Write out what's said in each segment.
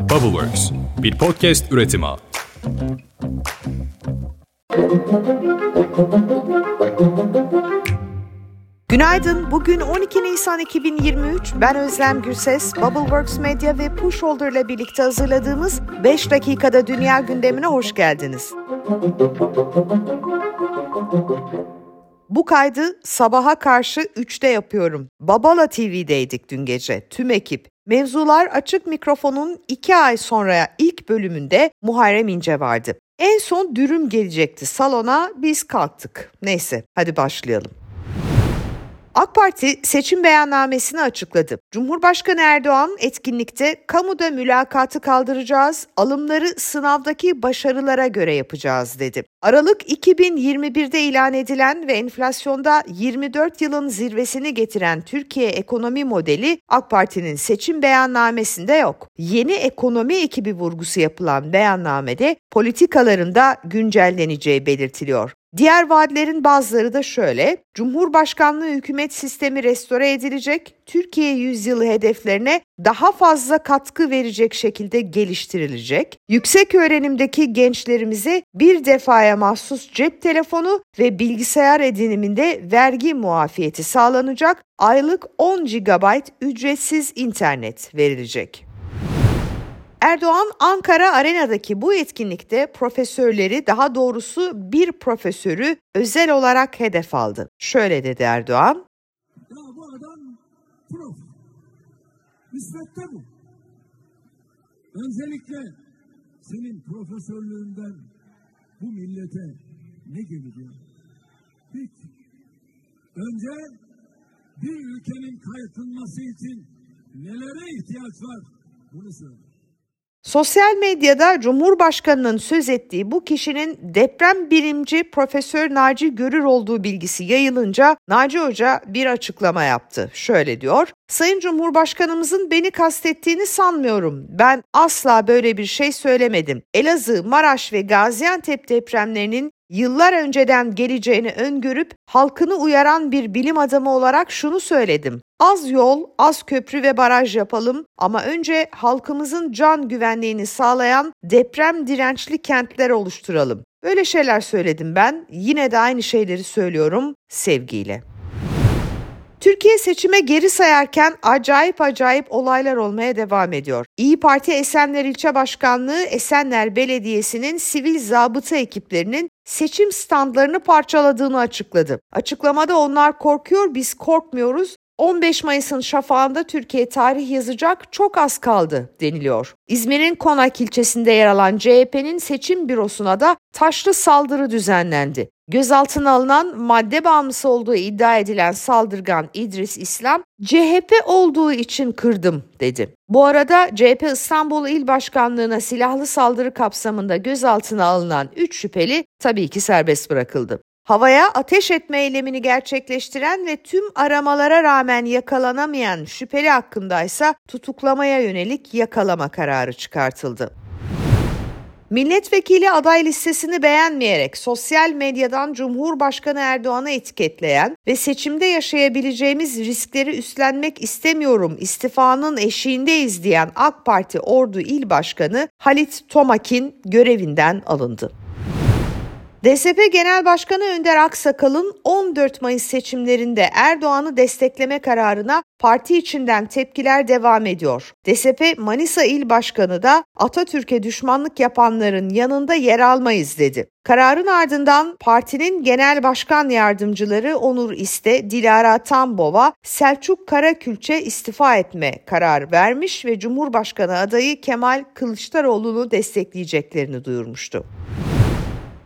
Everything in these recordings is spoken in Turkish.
Bubbleworks, bir podcast üretimi. Günaydın. Bugün 12 Nisan 2023. Ben Özlem Gürses. Bubbleworks Media ve Pushholder ile birlikte hazırladığımız 5 dakikada dünya gündemine hoş geldiniz. Bu kaydı sabaha karşı 3'te yapıyorum. Babala TV'deydik dün gece, tüm ekip. Mevzular Açık Mikrofon'un 2 ay sonra ilk bölümünde Muharrem İnce vardı. En son dürüm gelecekti salona, biz kalktık. Neyse, hadi başlayalım. AK Parti seçim beyannamesini açıkladı. Cumhurbaşkanı Erdoğan etkinlikte kamuda mülakatı kaldıracağız, alımları sınavdaki başarılara göre yapacağız dedi. Aralık 2021'de ilan edilen ve enflasyonda 24 yılın zirvesini getiren Türkiye ekonomi modeli AK Parti'nin seçim beyannamesinde yok. Yeni ekonomi ekibi vurgusu yapılan beyannamede politikalarında güncelleneceği belirtiliyor. Diğer vaatlerin bazıları da şöyle. Cumhurbaşkanlığı hükümet sistemi restore edilecek, Türkiye yüzyılı hedeflerine daha fazla katkı verecek şekilde geliştirilecek. Yüksek öğrenimdeki gençlerimize bir defaya mahsus cep telefonu ve bilgisayar ediniminde vergi muafiyeti sağlanacak. Aylık 10 GB ücretsiz internet verilecek. Erdoğan Ankara Arena'daki bu etkinlikte profesörleri daha doğrusu bir profesörü özel olarak hedef aldı. Şöyle dedi Erdoğan. Ya bu adam prof. Nispette bu. Öncelikle senin profesörlüğünden bu millete ne geliyor? Hiç. Önce bir ülkenin kalkınması için nelere ihtiyaç var? Bunu söyle. Sosyal medyada Cumhurbaşkanı'nın söz ettiği bu kişinin deprem bilimci Profesör Naci Görür olduğu bilgisi yayılınca Naci Hoca bir açıklama yaptı. Şöyle diyor, Sayın Cumhurbaşkanımızın beni kastettiğini sanmıyorum. Ben asla böyle bir şey söylemedim. Elazığ, Maraş ve Gaziantep depremlerinin yıllar önceden geleceğini öngörüp halkını uyaran bir bilim adamı olarak şunu söyledim. Az yol, az köprü ve baraj yapalım ama önce halkımızın can güvenliğini sağlayan deprem dirençli kentler oluşturalım. Böyle şeyler söyledim ben. Yine de aynı şeyleri söylüyorum sevgiyle. Türkiye seçime geri sayarken acayip acayip olaylar olmaya devam ediyor. İyi Parti Esenler İlçe Başkanlığı Esenler Belediyesi'nin sivil zabıta ekiplerinin seçim standlarını parçaladığını açıkladı. Açıklamada onlar korkuyor biz korkmuyoruz 15 Mayıs'ın şafağında Türkiye tarih yazacak çok az kaldı deniliyor. İzmir'in Konak ilçesinde yer alan CHP'nin seçim bürosuna da taşlı saldırı düzenlendi. Gözaltına alınan madde bağımlısı olduğu iddia edilen saldırgan İdris İslam, CHP olduğu için kırdım dedi. Bu arada CHP İstanbul İl Başkanlığı'na silahlı saldırı kapsamında gözaltına alınan 3 şüpheli tabii ki serbest bırakıldı. Havaya ateş etme eylemini gerçekleştiren ve tüm aramalara rağmen yakalanamayan şüpheli hakkında ise tutuklamaya yönelik yakalama kararı çıkartıldı. Milletvekili aday listesini beğenmeyerek sosyal medyadan Cumhurbaşkanı Erdoğan'ı etiketleyen ve seçimde yaşayabileceğimiz riskleri üstlenmek istemiyorum istifanın eşiğindeyiz diyen AK Parti Ordu İl Başkanı Halit Tomakin görevinden alındı. DSP Genel Başkanı Önder Aksakal'ın 14 Mayıs seçimlerinde Erdoğan'ı destekleme kararına parti içinden tepkiler devam ediyor. DSP Manisa İl Başkanı da Atatürk'e düşmanlık yapanların yanında yer almayız dedi. Kararın ardından partinin genel başkan yardımcıları Onur İste, Dilara Tambova, Selçuk Karakülçe istifa etme kararı vermiş ve Cumhurbaşkanı adayı Kemal Kılıçdaroğlu'nu destekleyeceklerini duyurmuştu.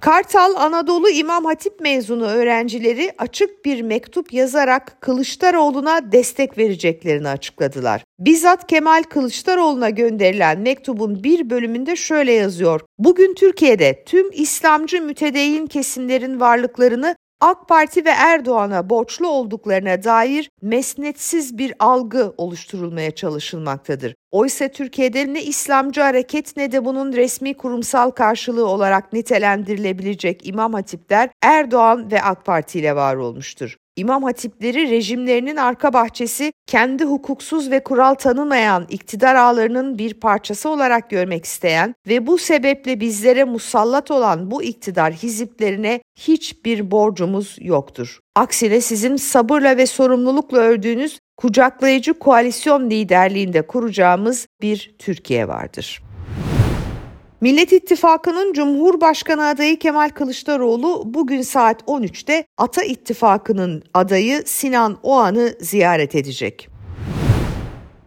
Kartal Anadolu İmam Hatip mezunu öğrencileri açık bir mektup yazarak Kılıçdaroğlu'na destek vereceklerini açıkladılar. Bizzat Kemal Kılıçdaroğlu'na gönderilen mektubun bir bölümünde şöyle yazıyor. Bugün Türkiye'de tüm İslamcı mütedeyyin kesimlerin varlıklarını AK Parti ve Erdoğan'a borçlu olduklarına dair mesnetsiz bir algı oluşturulmaya çalışılmaktadır. Oysa Türkiye'de ne İslamcı hareket ne de bunun resmi kurumsal karşılığı olarak nitelendirilebilecek imam hatipler Erdoğan ve AK Parti ile var olmuştur. İmam hatipleri rejimlerinin arka bahçesi, kendi hukuksuz ve kural tanımayan iktidar ağlarının bir parçası olarak görmek isteyen ve bu sebeple bizlere musallat olan bu iktidar hiziplerine hiçbir borcumuz yoktur. Aksine sizin sabırla ve sorumlulukla ördüğünüz kucaklayıcı koalisyon liderliğinde kuracağımız bir Türkiye vardır. Millet İttifakı'nın Cumhurbaşkanı adayı Kemal Kılıçdaroğlu bugün saat 13'te Ata İttifakı'nın adayı Sinan Oğan'ı ziyaret edecek.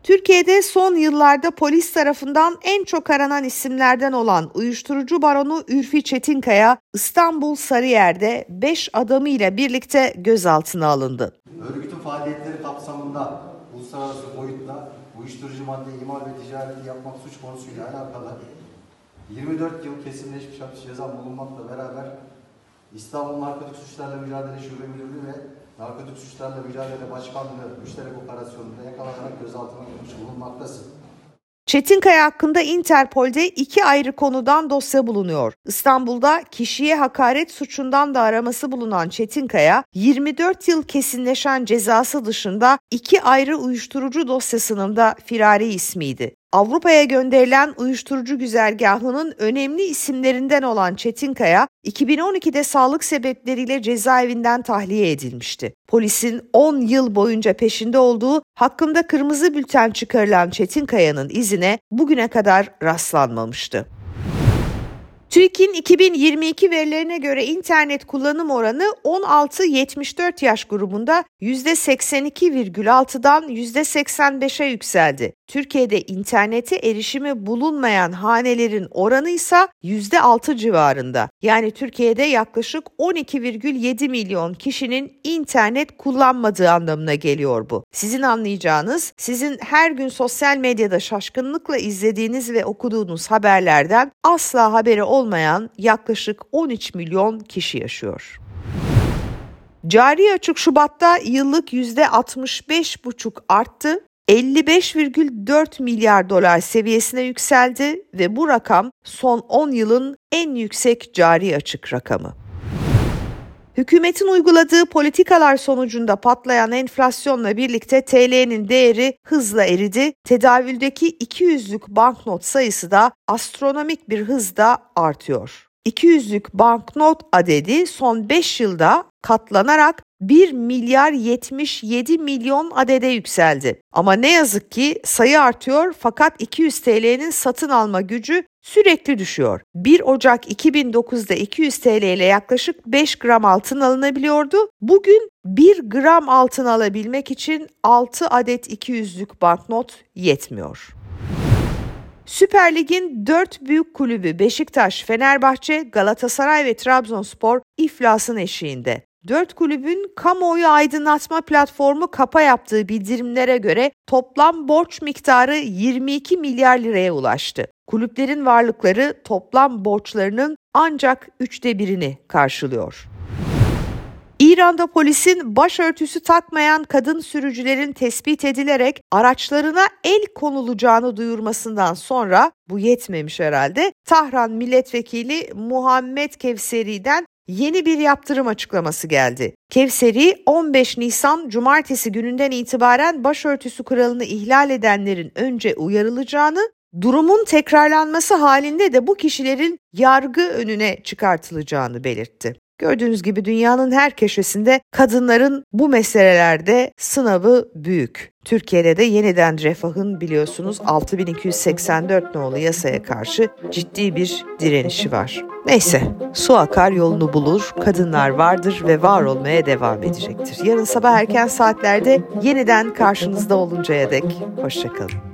Türkiye'de son yıllarda polis tarafından en çok aranan isimlerden olan uyuşturucu baronu Ürfi Çetinkaya İstanbul Sarıyer'de 5 adamıyla birlikte gözaltına alındı. Örgütün faaliyetleri kapsamında uluslararası boyutta uyuşturucu madde imal ve ticareti yapmak suç konusuyla alakalı 24 yıl kesinleşmiş hapis cezam bulunmakla beraber İstanbul Narkotik Suçlarla Mücadele Şube Müdürlüğü ve Narkotik Suçlarla Mücadele Başkanlığı müşterek operasyonunda yakalanarak gözaltına alınmış bulunmaktasın. Çetinkaya hakkında Interpol'de iki ayrı konudan dosya bulunuyor. İstanbul'da kişiye hakaret suçundan da araması bulunan Çetinkaya, 24 yıl kesinleşen cezası dışında iki ayrı uyuşturucu dosyasının da firari ismiydi. Avrupa'ya gönderilen uyuşturucu güzergahının önemli isimlerinden olan Çetinkaya, 2012'de sağlık sebepleriyle cezaevinden tahliye edilmişti. Polisin 10 yıl boyunca peşinde olduğu hakkında kırmızı bülten çıkarılan Çetinkaya'nın izine bugüne kadar rastlanmamıştı. TÜİK'in 2022 verilerine göre internet kullanım oranı 16-74 yaş grubunda %82,6'dan %85'e yükseldi. Türkiye'de internete erişimi bulunmayan hanelerin oranı ise %6 civarında. Yani Türkiye'de yaklaşık 12,7 milyon kişinin internet kullanmadığı anlamına geliyor bu. Sizin anlayacağınız, sizin her gün sosyal medyada şaşkınlıkla izlediğiniz ve okuduğunuz haberlerden asla haberi olmayan yaklaşık 13 milyon kişi yaşıyor. Cari açık Şubat'ta yıllık %65,5 arttı. 55,4 milyar dolar seviyesine yükseldi ve bu rakam son 10 yılın en yüksek cari açık rakamı. Hükümetin uyguladığı politikalar sonucunda patlayan enflasyonla birlikte TL'nin değeri hızla eridi. Tedavüldeki 200'lük banknot sayısı da astronomik bir hızda artıyor. 200'lük banknot adedi son 5 yılda katlanarak 1 milyar 77 milyon adede yükseldi. Ama ne yazık ki sayı artıyor fakat 200 TL'nin satın alma gücü sürekli düşüyor. 1 Ocak 2009'da 200 TL ile yaklaşık 5 gram altın alınabiliyordu. Bugün 1 gram altın alabilmek için 6 adet 200'lük banknot yetmiyor. Süper Lig'in 4 büyük kulübü Beşiktaş, Fenerbahçe, Galatasaray ve Trabzonspor iflasın eşiğinde. Dört kulübün kamuoyu aydınlatma platformu KAPA yaptığı bildirimlere göre toplam borç miktarı 22 milyar liraya ulaştı. Kulüplerin varlıkları toplam borçlarının ancak üçte birini karşılıyor. İran'da polisin başörtüsü takmayan kadın sürücülerin tespit edilerek araçlarına el konulacağını duyurmasından sonra bu yetmemiş herhalde. Tahran milletvekili Muhammed Kevseri'den yeni bir yaptırım açıklaması geldi. Kevseri 15 Nisan Cumartesi gününden itibaren başörtüsü kuralını ihlal edenlerin önce uyarılacağını, durumun tekrarlanması halinde de bu kişilerin yargı önüne çıkartılacağını belirtti. Gördüğünüz gibi dünyanın her köşesinde kadınların bu meselelerde sınavı büyük. Türkiye'de de yeniden refahın biliyorsunuz 6284 nolu yasaya karşı ciddi bir direnişi var. Neyse su akar yolunu bulur, kadınlar vardır ve var olmaya devam edecektir. Yarın sabah erken saatlerde yeniden karşınızda oluncaya dek hoşçakalın.